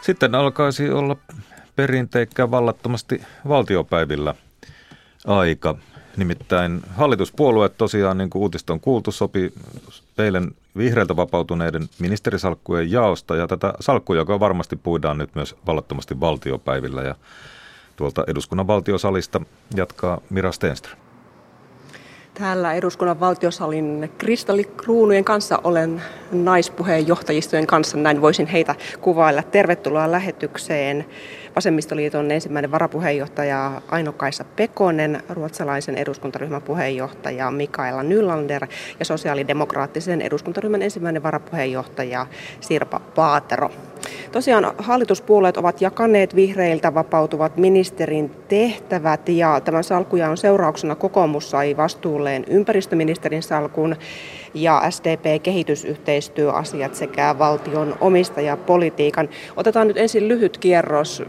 Sitten alkaisi olla perinteikkään vallattomasti valtiopäivillä aika. Nimittäin hallituspuolueet tosiaan, niin kuin uutista on kuultu, sopi eilen vihreiltä vapautuneiden ministerisalkkujen jaosta ja tätä salkkujakoa varmasti puidaan nyt myös vallattomasti valtiopäivillä ja tuolta eduskunnan valtiosalista jatkaa Mira Stenström. Täällä eduskunnan valtiosalin kristallikruunujen kanssa olen naispuheenjohtajistojen kanssa, näin voisin heitä kuvailla. Tervetuloa lähetykseen Vasemmistoliiton ensimmäinen varapuheenjohtaja Aino-Kaisa Pekonen, ruotsalaisen eduskuntaryhmän puheenjohtaja Mikaela Nylander ja sosiaalidemokraattisen eduskuntaryhmän ensimmäinen varapuheenjohtaja Sirpa Paatero. Tosiaan hallituspuolueet ovat jakaneet vihreiltä vapautuvat ministerin tehtävät ja tämän salkuja on seurauksena kokoomus sai vastuulleen ympäristöministerin salkun ja SDP kehitysyhteistyöasiat sekä valtion omistajapolitiikan. Otetaan nyt ensin lyhyt kierros.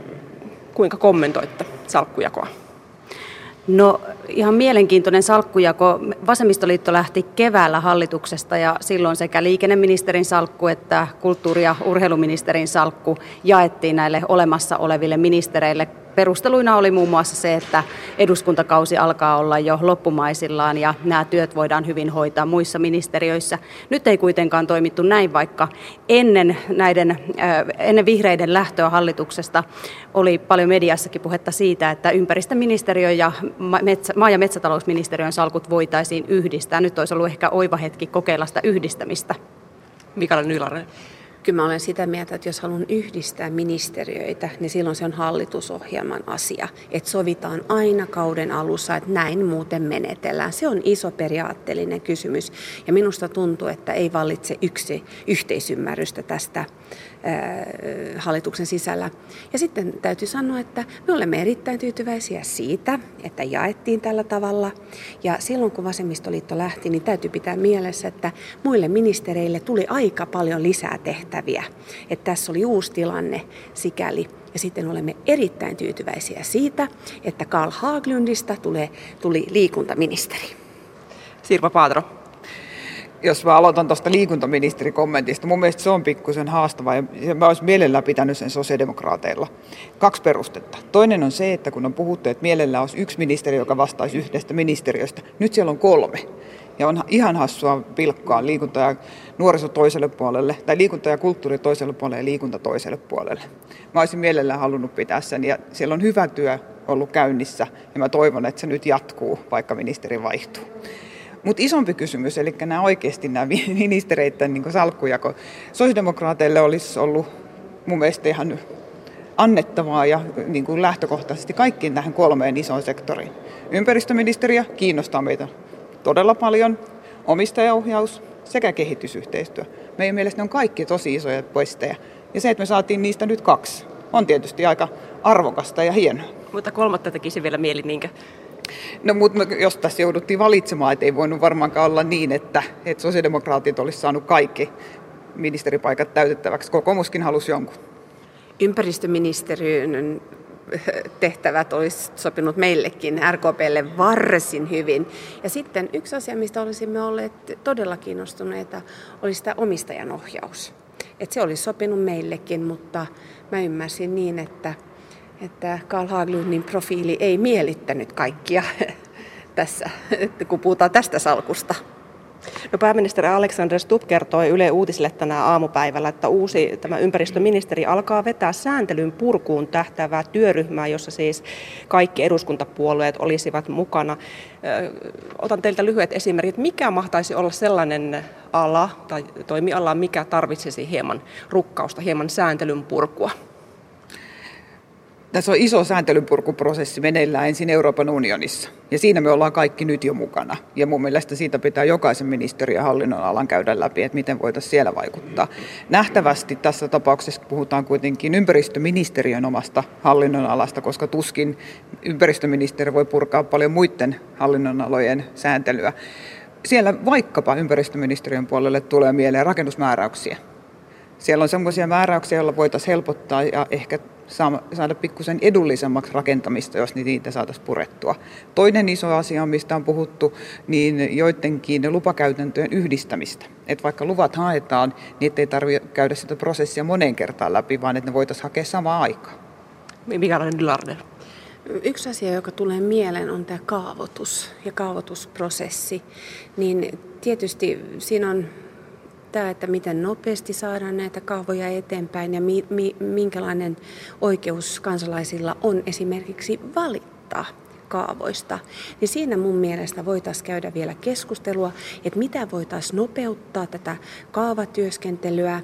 Kuinka kommentoitte salkkujakoa? No ihan mielenkiintoinen salkkujako. Vasemmistoliitto lähti keväällä hallituksesta ja silloin sekä liikenneministerin salkku että kulttuuri- ja urheiluministerin salkku jaettiin näille olemassa oleville ministereille Perusteluina oli muun muassa se, että eduskuntakausi alkaa olla jo loppumaisillaan ja nämä työt voidaan hyvin hoitaa muissa ministeriöissä. Nyt ei kuitenkaan toimittu näin, vaikka ennen, näiden, äh, ennen vihreiden lähtöä hallituksesta oli paljon mediassakin puhetta siitä, että ympäristöministeriö ja maa- ja metsätalousministeriön salkut voitaisiin yhdistää. Nyt olisi ollut ehkä oiva hetki kokeilla sitä yhdistämistä. Mikael Nylanen. Kyllä mä olen sitä mieltä, että jos haluan yhdistää ministeriöitä, niin silloin se on hallitusohjelman asia. Että sovitaan aina kauden alussa, että näin muuten menetellään. Se on iso periaatteellinen kysymys. Ja minusta tuntuu, että ei vallitse yksi yhteisymmärrystä tästä hallituksen sisällä. Ja sitten täytyy sanoa, että me olemme erittäin tyytyväisiä siitä, että jaettiin tällä tavalla. Ja silloin kun vasemmistoliitto lähti, niin täytyy pitää mielessä, että muille ministereille tuli aika paljon lisää tehtäviä. Että tässä oli uusi tilanne sikäli. Ja sitten olemme erittäin tyytyväisiä siitä, että Karl Haglundista tuli, tuli liikuntaministeri. Sirpa Paatro jos mä aloitan tuosta liikuntaministerikommentista, mun mielestä se on pikkusen haastava ja mä olisin mielellään pitänyt sen sosiaalidemokraateilla. Kaksi perustetta. Toinen on se, että kun on puhuttu, että mielellään olisi yksi ministeri, joka vastaisi yhdestä ministeriöstä, nyt siellä on kolme. Ja on ihan hassua pilkkaa liikunta ja nuoriso toiselle puolelle, tai liikunta ja kulttuuri toiselle puolelle ja liikunta toiselle puolelle. Mä olisin mielellään halunnut pitää sen, ja siellä on hyvä työ ollut käynnissä, ja mä toivon, että se nyt jatkuu, vaikka ministeri vaihtuu. Mutta isompi kysymys, eli nämä oikeasti nämä ministereiden niin salkkujako. Sosiaalidemokraateille olisi ollut mun mielestä ihan annettavaa ja niin kuin lähtökohtaisesti kaikkiin tähän kolmeen isoon sektoriin. Ympäristöministeriö kiinnostaa meitä todella paljon, omistajaohjaus sekä kehitysyhteistyö. Meidän mielestä ne on kaikki tosi isoja poisteja. Ja se, että me saatiin niistä nyt kaksi, on tietysti aika arvokasta ja hienoa. Mutta kolmatta tekisi vielä mieli niinkö? No mutta jos tässä jouduttiin valitsemaan, että ei voinut varmaankaan olla niin, että, että sosiaalidemokraatit olisi saanut kaikki ministeripaikat täytettäväksi. Kokoomuskin halusi jonkun. Ympäristöministeriön tehtävät olisi sopinut meillekin, RKPlle, varsin hyvin. Ja sitten yksi asia, mistä olisimme olleet todella kiinnostuneita, olisi tämä omistajan ohjaus. Että se olisi sopinut meillekin, mutta mä ymmärsin niin, että että Karl Haglundin profiili ei mielittänyt kaikkia tässä, kun puhutaan tästä salkusta. No pääministeri Alexander Stubb kertoi Yle Uutisille tänä aamupäivällä, että uusi tämä ympäristöministeri alkaa vetää sääntelyn purkuun tähtäävää työryhmää, jossa siis kaikki eduskuntapuolueet olisivat mukana. Otan teiltä lyhyet esimerkit. Mikä mahtaisi olla sellainen ala tai toimiala, mikä tarvitsisi hieman rukkausta, hieman sääntelyn purkua? Tässä on iso sääntelynpurkuprosessi meneillään ensin Euroopan unionissa. Ja siinä me ollaan kaikki nyt jo mukana. Ja mun mielestä siitä pitää jokaisen ministeriön hallinnon alan käydä läpi, että miten voitaisiin siellä vaikuttaa. Nähtävästi tässä tapauksessa puhutaan kuitenkin ympäristöministeriön omasta hallinnonalasta, koska tuskin ympäristöministeri voi purkaa paljon muiden hallinnonalojen sääntelyä. Siellä vaikkapa ympäristöministeriön puolelle tulee mieleen rakennusmääräyksiä. Siellä on sellaisia määräyksiä, joilla voitaisiin helpottaa ja ehkä saada pikkusen edullisemmaksi rakentamista, jos niitä saataisiin purettua. Toinen iso asia, mistä on puhuttu, niin joidenkin lupakäytäntöjen yhdistämistä. Että vaikka luvat haetaan, niin ei tarvitse käydä sitä prosessia moneen kertaan läpi, vaan että ne voitaisiin hakea samaan aikaan. Mikä on Larder? Yksi asia, joka tulee mieleen, on tämä kaavoitus ja kaavoitusprosessi. Niin tietysti siinä on tämä, että miten nopeasti saadaan näitä kaavoja eteenpäin ja mi, mi, minkälainen oikeus kansalaisilla on esimerkiksi valittaa kaavoista, niin siinä mun mielestä voitaisiin käydä vielä keskustelua, että mitä voitaisiin nopeuttaa tätä kaavatyöskentelyä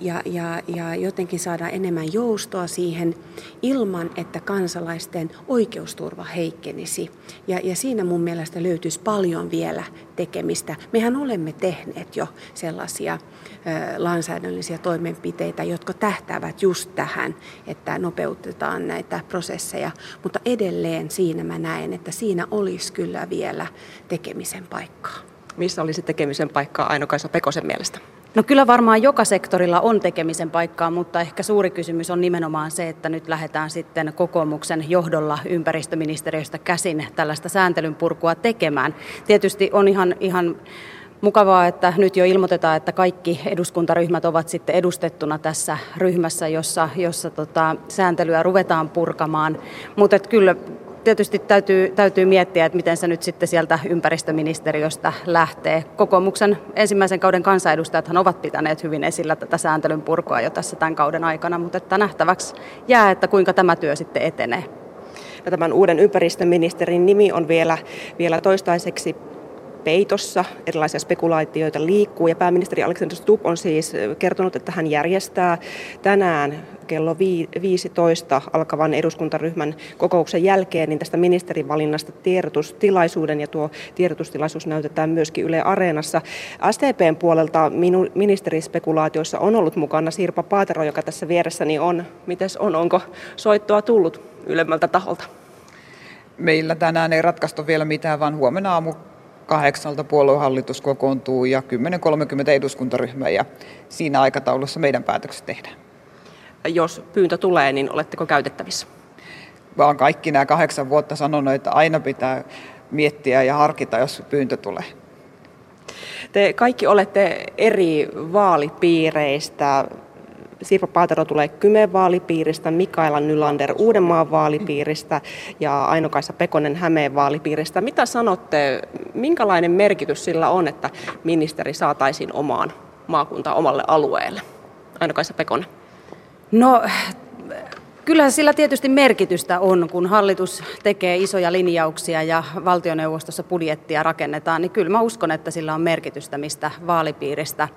ja, ja, ja jotenkin saada enemmän joustoa siihen ilman, että kansalaisten oikeusturva heikkenisi. Ja, ja siinä mun mielestä löytyisi paljon vielä tekemistä. Mehän olemme tehneet jo sellaisia lainsäädännöllisiä toimenpiteitä, jotka tähtäävät just tähän, että nopeutetaan näitä prosesseja, mutta edelleen siinä mä näen, että siinä olisi kyllä vielä tekemisen paikkaa. Missä olisi tekemisen paikkaa Aino-Kaisa Pekosen mielestä? No kyllä varmaan joka sektorilla on tekemisen paikkaa, mutta ehkä suuri kysymys on nimenomaan se, että nyt lähdetään sitten kokoomuksen johdolla ympäristöministeriöstä käsin tällaista sääntelyn purkua tekemään. Tietysti on ihan, ihan mukavaa, että nyt jo ilmoitetaan, että kaikki eduskuntaryhmät ovat sitten edustettuna tässä ryhmässä, jossa, jossa tota, sääntelyä ruvetaan purkamaan. Mutta kyllä tietysti täytyy, täytyy miettiä, että miten se nyt sitten sieltä ympäristöministeriöstä lähtee. Kokoomuksen ensimmäisen kauden kansanedustajathan ovat pitäneet hyvin esillä tätä sääntelyn purkoa jo tässä tämän kauden aikana, mutta että nähtäväksi jää, että kuinka tämä työ sitten etenee. Tämän uuden ympäristöministerin nimi on vielä, vielä toistaiseksi peitossa, erilaisia spekulaatioita liikkuu ja pääministeri Alexander Stubb on siis kertonut, että hän järjestää tänään kello 15 alkavan eduskuntaryhmän kokouksen jälkeen niin tästä ministerivalinnasta tiedotustilaisuuden ja tuo tiedotustilaisuus näytetään myöskin Yle Areenassa. STPn puolelta minu, ministerispekulaatioissa on ollut mukana Sirpa Paatero, joka tässä vieressäni on. Mites on? Onko soittoa tullut ylemmältä taholta? Meillä tänään ei ratkaistu vielä mitään, vaan huomenna aamu kahdeksalta puoluehallitus kokoontuu ja 10.30 eduskuntaryhmä ja siinä aikataulussa meidän päätökset tehdään. Jos pyyntö tulee, niin oletteko käytettävissä? Vaan kaikki nämä kahdeksan vuotta sanonut, että aina pitää miettiä ja harkita, jos pyyntö tulee. Te kaikki olette eri vaalipiireistä Sirpa Paatero tulee Kymen vaalipiiristä, Mikaela Nylander Uudenmaan vaalipiiristä ja Aino-Kaisa Pekonen Hämeen vaalipiiristä. Mitä sanotte, minkälainen merkitys sillä on, että ministeri saataisiin omaan maakuntaan omalle alueelle? Aino-Kaisa Pekonen. No Kyllä sillä tietysti merkitystä on, kun hallitus tekee isoja linjauksia ja valtioneuvostossa budjettia rakennetaan, niin kyllä mä uskon, että sillä on merkitystä, mistä vaalipiiristä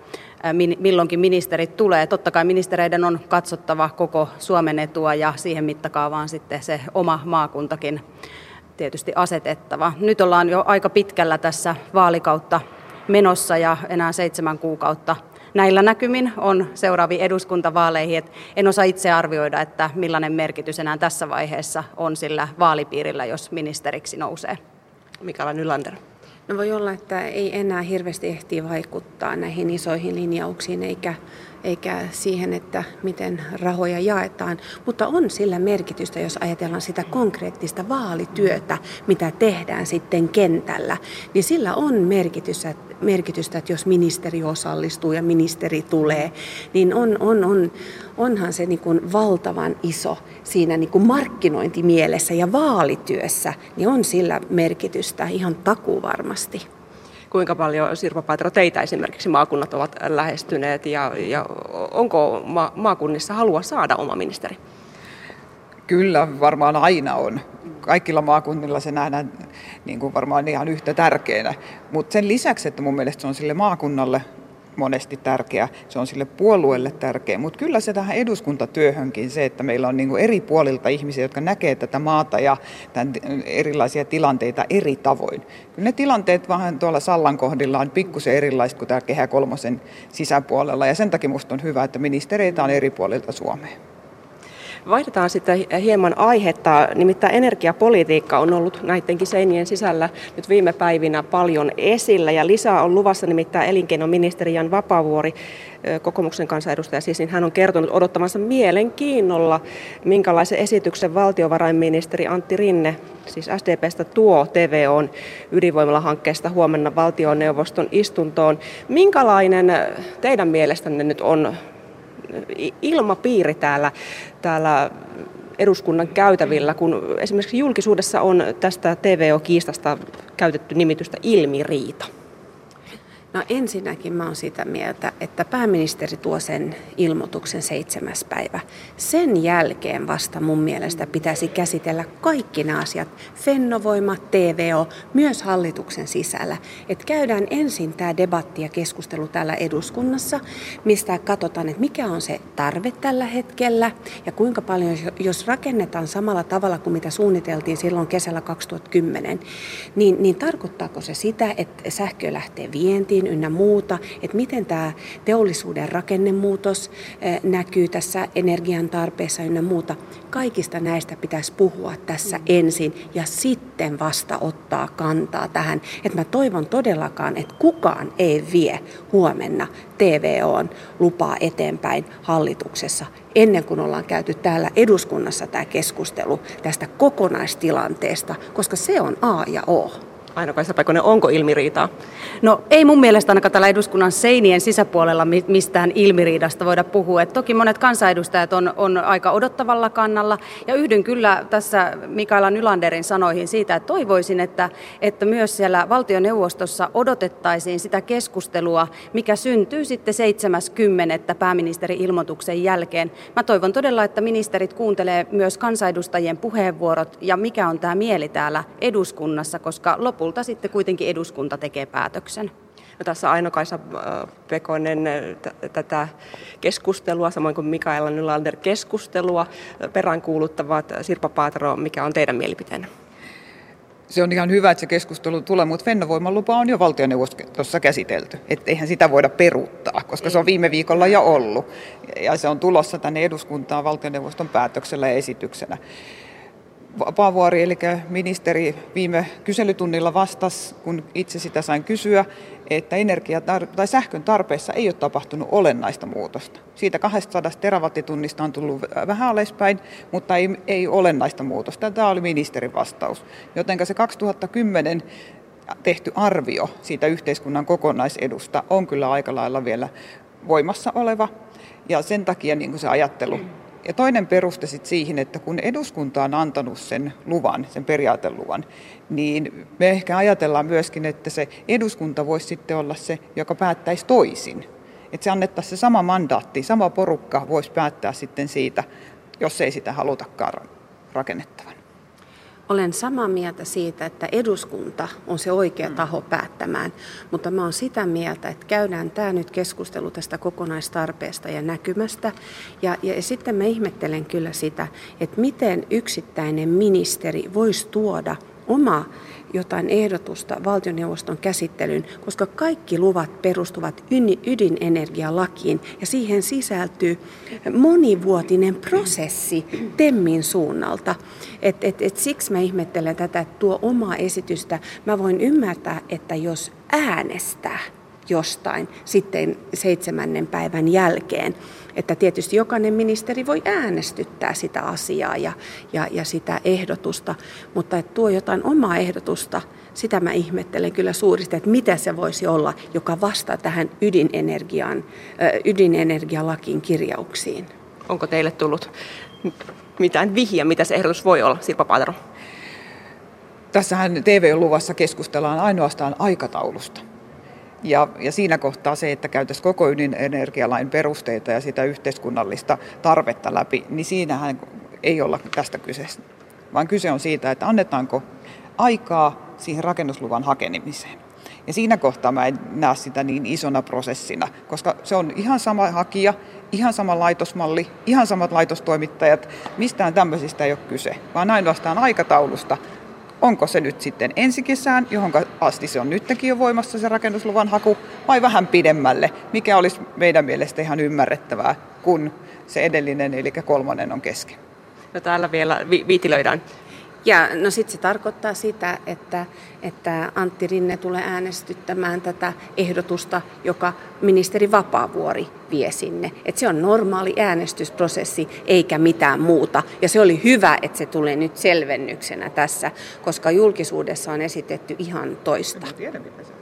milloinkin ministerit tulee. Totta kai ministereiden on katsottava koko Suomen etua ja siihen mittakaavaan sitten se oma maakuntakin tietysti asetettava. Nyt ollaan jo aika pitkällä tässä vaalikautta menossa ja enää seitsemän kuukautta näillä näkymin on seuraaviin eduskuntavaaleihin. Et en osaa itse arvioida, että millainen merkitys enää tässä vaiheessa on sillä vaalipiirillä, jos ministeriksi nousee. Mikaela Nylander. No voi olla, että ei enää hirveästi ehtii vaikuttaa näihin isoihin linjauksiin eikä eikä siihen, että miten rahoja jaetaan, mutta on sillä merkitystä, jos ajatellaan sitä konkreettista vaalityötä, mitä tehdään sitten kentällä, niin sillä on merkitystä, merkitystä että jos ministeri osallistuu ja ministeri tulee, niin on, on, on, onhan se niin kuin valtavan iso siinä niin kuin markkinointimielessä ja vaalityössä, niin on sillä merkitystä ihan takuu varmasti kuinka paljon Sirpa Paatero teitä esimerkiksi maakunnat ovat lähestyneet ja, ja onko ma- maakunnissa halua saada oma ministeri? Kyllä, varmaan aina on. Kaikilla maakunnilla se nähdään niin kuin varmaan ihan yhtä tärkeänä. Mutta sen lisäksi, että mun mielestä se on sille maakunnalle monesti tärkeä, se on sille puolueelle tärkeä, mutta kyllä se tähän eduskuntatyöhönkin se, että meillä on niin eri puolilta ihmisiä, jotka näkee tätä maata ja tämän erilaisia tilanteita eri tavoin. Kyllä ne tilanteet vähän tuolla Sallan kohdilla on pikkusen erilaiset kuin tämä Kehä Kolmosen sisäpuolella ja sen takia minusta on hyvä, että ministereitä on eri puolilta Suomea. Vaihdetaan sitten hieman aihetta, nimittäin energiapolitiikka on ollut näidenkin seinien sisällä nyt viime päivinä paljon esillä ja lisää on luvassa nimittäin elinkeinoministeri Jan Vapavuori kokoomuksen kansanedustaja siis, niin hän on kertonut odottamansa mielenkiinnolla, minkälaisen esityksen valtiovarainministeri Antti Rinne, siis SDPstä tuo TVOn ydinvoimalahankkeesta huomenna valtioneuvoston istuntoon. Minkälainen teidän mielestänne nyt on ilmapiiri täällä, täällä eduskunnan käytävillä, kun esimerkiksi julkisuudessa on tästä TVO-kiistasta käytetty nimitystä ilmiriita? No ensinnäkin mä oon sitä mieltä, että pääministeri tuo sen ilmoituksen seitsemäs päivä. Sen jälkeen vasta mun mielestä pitäisi käsitellä kaikki nämä asiat, Fennovoima, TVO, myös hallituksen sisällä. Että käydään ensin tämä debatti ja keskustelu täällä eduskunnassa, mistä katsotaan, että mikä on se tarve tällä hetkellä ja kuinka paljon, jos rakennetaan samalla tavalla kuin mitä suunniteltiin silloin kesällä 2010, niin, niin tarkoittaako se sitä, että sähkö lähtee vientiin, tuontiin ynnä muuta, että miten tämä teollisuuden rakennemuutos näkyy tässä energian tarpeessa ynnä muuta. Kaikista näistä pitäisi puhua tässä ensin ja sitten vasta ottaa kantaa tähän. Että mä toivon todellakaan, että kukaan ei vie huomenna TVOn lupaa eteenpäin hallituksessa ennen kuin ollaan käyty täällä eduskunnassa tämä keskustelu tästä kokonaistilanteesta, koska se on A ja O. Aino-Kaisa Pekonen, onko ilmiriitaa? No ei mun mielestä ainakaan täällä eduskunnan seinien sisäpuolella mistään ilmiriidasta voida puhua. Et toki monet kansanedustajat on, on aika odottavalla kannalla ja yhdyn kyllä tässä Mikaela Nylanderin sanoihin siitä, että toivoisin, että, että myös siellä valtioneuvostossa odotettaisiin sitä keskustelua, mikä syntyy sitten 70. pääministerin ilmoituksen jälkeen. Mä toivon todella, että ministerit kuuntelee myös kansanedustajien puheenvuorot ja mikä on tämä mieli täällä eduskunnassa, koska loppujen lopulta sitten kuitenkin eduskunta tekee päätöksen. No tässä Aino-Kaisa äh, Pekonen äh, t- tätä keskustelua, samoin kuin Mikaela Nylander keskustelua, äh, peräänkuuluttavat. Sirpa Paatero, mikä on teidän mielipiteenne? se on ihan hyvä, että se keskustelu tulee, mutta Fennovoiman lupa on jo valtioneuvostossa käsitelty. Että eihän sitä voida peruuttaa, koska se on viime viikolla jo ollut. Ja se on tulossa tänne eduskuntaan valtioneuvoston päätöksellä ja esityksenä. Vapaavuori, eli ministeri viime kyselytunnilla vastasi, kun itse sitä sain kysyä, että energia tai sähkön tarpeessa ei ole tapahtunut olennaista muutosta. Siitä 200 terawattitunnista on tullut vähän alaspäin, mutta ei, ei olennaista muutosta. Tämä oli ministerin vastaus. Joten se 2010 tehty arvio siitä yhteiskunnan kokonaisedusta on kyllä aika lailla vielä voimassa oleva. Ja sen takia niin se ajattelu ja toinen peruste sit siihen, että kun eduskunta on antanut sen luvan, sen periaateluvan, niin me ehkä ajatellaan myöskin, että se eduskunta voisi sitten olla se, joka päättäisi toisin. Että se annettaisiin se sama mandaatti, sama porukka voisi päättää sitten siitä, jos ei sitä halutakaan rakennettavan. Olen samaa mieltä siitä, että eduskunta on se oikea mm. taho päättämään, mutta mä olen sitä mieltä, että käydään tämä nyt keskustelu tästä kokonaistarpeesta ja näkymästä. Ja, ja sitten mä ihmettelen kyllä sitä, että miten yksittäinen ministeri voisi tuoda oma jotain ehdotusta valtioneuvoston käsittelyyn, koska kaikki luvat perustuvat ydinenergialakiin ja siihen sisältyy monivuotinen prosessi TEMMin suunnalta. Et, et, et siksi mä ihmettelen tätä, että tuo omaa esitystä. Mä voin ymmärtää, että jos äänestää jostain sitten seitsemännen päivän jälkeen, että tietysti jokainen ministeri voi äänestyttää sitä asiaa ja, ja, ja sitä ehdotusta, mutta että tuo jotain omaa ehdotusta, sitä mä ihmettelen kyllä suuresti, että mitä se voisi olla, joka vastaa tähän ydinenergian, ydinenergialakin kirjauksiin. Onko teille tullut mitään vihja, mitä se ehdotus voi olla, Sirpa Paatero? Tässähän TV-luvassa keskustellaan ainoastaan aikataulusta. Ja, ja siinä kohtaa se, että käytäisiin koko ydinenergialain perusteita ja sitä yhteiskunnallista tarvetta läpi, niin siinähän ei olla tästä kyse. Vaan kyse on siitä, että annetaanko aikaa siihen rakennusluvan hakemiseen. Ja siinä kohtaa mä en näe sitä niin isona prosessina, koska se on ihan sama hakija, ihan sama laitosmalli, ihan samat laitostoimittajat. Mistään tämmöisistä ei ole kyse, vaan ainoastaan aikataulusta onko se nyt sitten ensi kesään, johon asti se on nytkin jo voimassa se rakennusluvan haku, vai vähän pidemmälle, mikä olisi meidän mielestä ihan ymmärrettävää, kun se edellinen, eli kolmonen on kesken. No täällä vielä vi- viitilöidään. Ja no sitten se tarkoittaa sitä, että, että Antti Rinne tulee äänestyttämään tätä ehdotusta, joka ministeri Vapaavuori vie sinne. Et se on normaali äänestysprosessi eikä mitään muuta. Ja se oli hyvä, että se tulee nyt selvennyksenä tässä, koska julkisuudessa on esitetty ihan toista. Tiedä, mitä se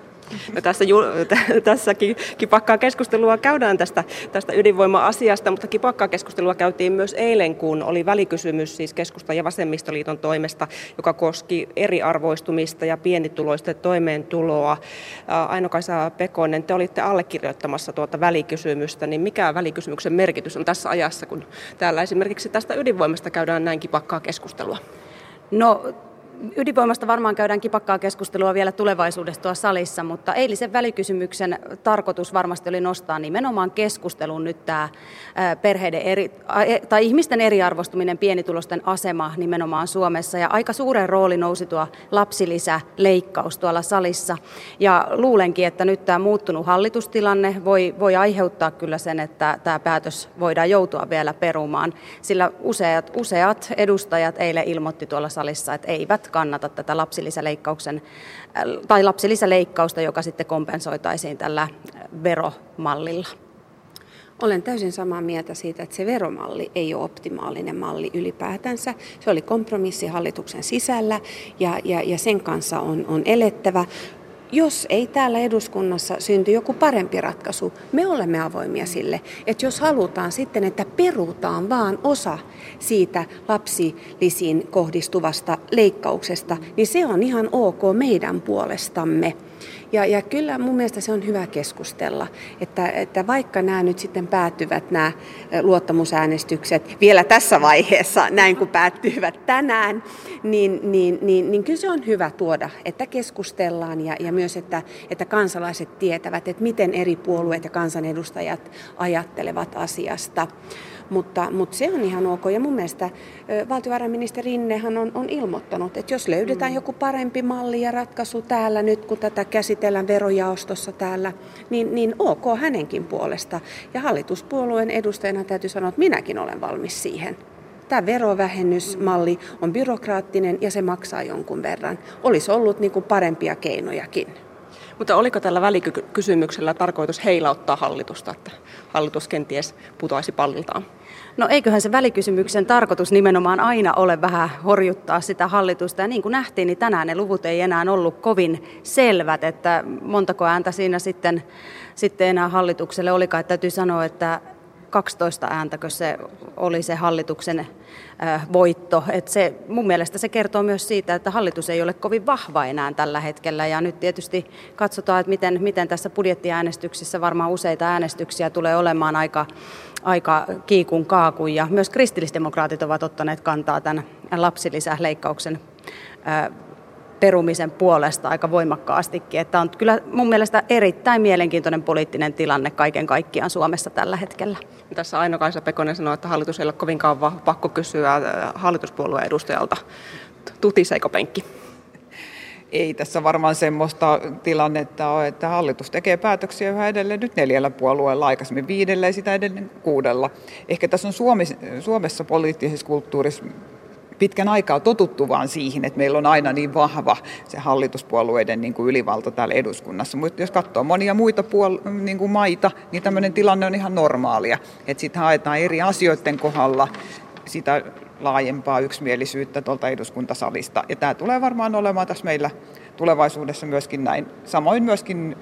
No tässä, tässä kipakkaa keskustelua käydään tästä, tästä ydinvoima-asiasta, mutta kipakkaa keskustelua käytiin myös eilen, kun oli välikysymys siis keskustan ja vasemmistoliiton toimesta, joka koski eriarvoistumista ja pienituloisten toimeentuloa. Aino-Kaisa Pekonen, te olitte allekirjoittamassa tuota välikysymystä, niin mikä välikysymyksen merkitys on tässä ajassa, kun täällä esimerkiksi tästä ydinvoimasta käydään näin kipakkaa keskustelua? No Ydinvoimasta varmaan käydään kipakkaa keskustelua vielä tulevaisuudessa tuossa salissa, mutta eilisen välikysymyksen tarkoitus varmasti oli nostaa nimenomaan keskusteluun nyt tämä perheiden eri, e, tai ihmisten eriarvostuminen, pienitulosten asema nimenomaan Suomessa. Ja aika suuren rooli nousi tuo lapsilisäleikkaus tuolla salissa. Ja luulenkin, että nyt tämä muuttunut hallitustilanne voi, voi aiheuttaa kyllä sen, että tämä päätös voidaan joutua vielä perumaan. Sillä useat, useat edustajat eilen ilmoitti tuolla salissa, että eivät kannata tätä lapsilisäleikkauksen, äh, tai lapsilisäleikkausta, joka sitten kompensoitaisiin tällä veromallilla. Olen täysin samaa mieltä siitä, että se veromalli ei ole optimaalinen malli ylipäätänsä. Se oli kompromissi hallituksen sisällä ja, ja, ja sen kanssa on, on elettävä jos ei täällä eduskunnassa synty joku parempi ratkaisu, me olemme avoimia sille, että jos halutaan sitten, että perutaan vaan osa siitä lapsilisiin kohdistuvasta leikkauksesta, niin se on ihan ok meidän puolestamme. Ja, ja kyllä mun mielestä se on hyvä keskustella, että, että vaikka nämä nyt sitten päättyvät nämä luottamusäänestykset vielä tässä vaiheessa, näin kuin päättyvät tänään, niin, niin, niin, niin kyllä se on hyvä tuoda, että keskustellaan ja, ja myös, että, että kansalaiset tietävät, että miten eri puolueet ja kansanedustajat ajattelevat asiasta. Mutta, mutta se on ihan ok. Ja mun mielestä valtiovarainministeri Rinnehan on, on ilmoittanut, että jos löydetään mm. joku parempi malli ja ratkaisu täällä nyt, kun tätä käsitellään verojaostossa täällä, niin, niin ok hänenkin puolesta. Ja hallituspuolueen edustajana täytyy sanoa, että minäkin olen valmis siihen. Tämä verovähennysmalli on byrokraattinen ja se maksaa jonkun verran. Olisi ollut niin kuin parempia keinojakin. Mutta oliko tällä välikysymyksellä tarkoitus heilauttaa hallitusta, että hallitus kenties putoaisi palliltaan? No eiköhän se välikysymyksen tarkoitus nimenomaan aina ole vähän horjuttaa sitä hallitusta. Ja niin kuin nähtiin, niin tänään ne luvut ei enää ollut kovin selvät, että montako ääntä siinä sitten, sitten enää hallitukselle olikaan. Että täytyy sanoa, että 12 ääntäkö se oli se hallituksen voitto. Et se, mun mielestä se kertoo myös siitä, että hallitus ei ole kovin vahva enää tällä hetkellä. Ja nyt tietysti katsotaan, että miten, miten tässä budjettiäänestyksissä varmaan useita äänestyksiä tulee olemaan aika, aika kiikun kaakun. Ja myös kristillisdemokraatit ovat ottaneet kantaa tämän lapsilisäleikkauksen perumisen puolesta aika voimakkaastikin. Että on kyllä mun mielestä erittäin mielenkiintoinen poliittinen tilanne kaiken kaikkiaan Suomessa tällä hetkellä. Tässä Aino-Kaisa Pekonen sanoi, että hallitus ei ole kovinkaan vahva. Pakko kysyä äh, hallituspuolueen edustajalta. Tutiseiko penkki? Ei tässä varmaan semmoista tilannetta ole, että hallitus tekee päätöksiä yhä edelleen nyt neljällä puolueella, aikaisemmin viidellä ja sitä edelleen kuudella. Ehkä tässä on Suomessa, Suomessa poliittisessa kulttuurissa pitkän aikaa totuttu vaan siihen, että meillä on aina niin vahva se hallituspuolueiden niin kuin ylivalta täällä eduskunnassa. Mutta jos katsoo monia muita puol- niin kuin maita, niin tämmöinen tilanne on ihan normaalia. Että sitten haetaan eri asioiden kohdalla sitä laajempaa yksimielisyyttä tuolta eduskuntasalista. Ja tämä tulee varmaan olemaan tässä meillä tulevaisuudessa myöskin näin. Samoin myöskin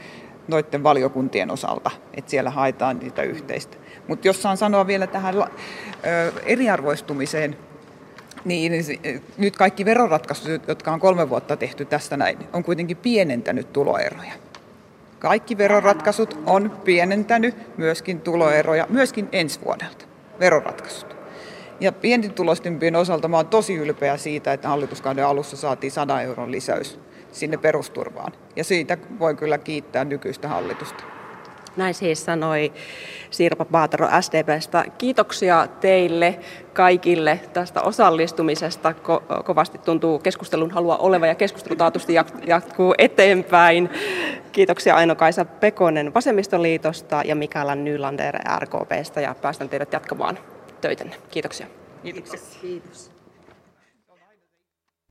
noiden valiokuntien osalta, että siellä haetaan niitä yhteistä. Mutta jos saan sanoa vielä tähän eriarvoistumiseen, niin, niin nyt kaikki veroratkaisut, jotka on kolme vuotta tehty tästä näin, on kuitenkin pienentänyt tuloeroja. Kaikki veroratkaisut on pienentänyt myöskin tuloeroja, myöskin ensi vuodelta, veroratkaisut. Ja pienituloistempien osalta mä olen tosi ylpeä siitä, että hallituskauden alussa saatiin 100 euron lisäys sinne perusturvaan. Ja siitä voi kyllä kiittää nykyistä hallitusta. Näin siis sanoi Sirpa Paatero SDPstä. Kiitoksia teille kaikille tästä osallistumisesta. Ko- kovasti tuntuu keskustelun halua oleva ja keskustelu taatusti jatkuu eteenpäin. Kiitoksia Aino-Kaisa Pekonen Vasemmistoliitosta ja Mikaela Nylander RKPstä ja päästän teidät jatkamaan töitänne. Kiitoksia. Kiitoksia. Kiitos.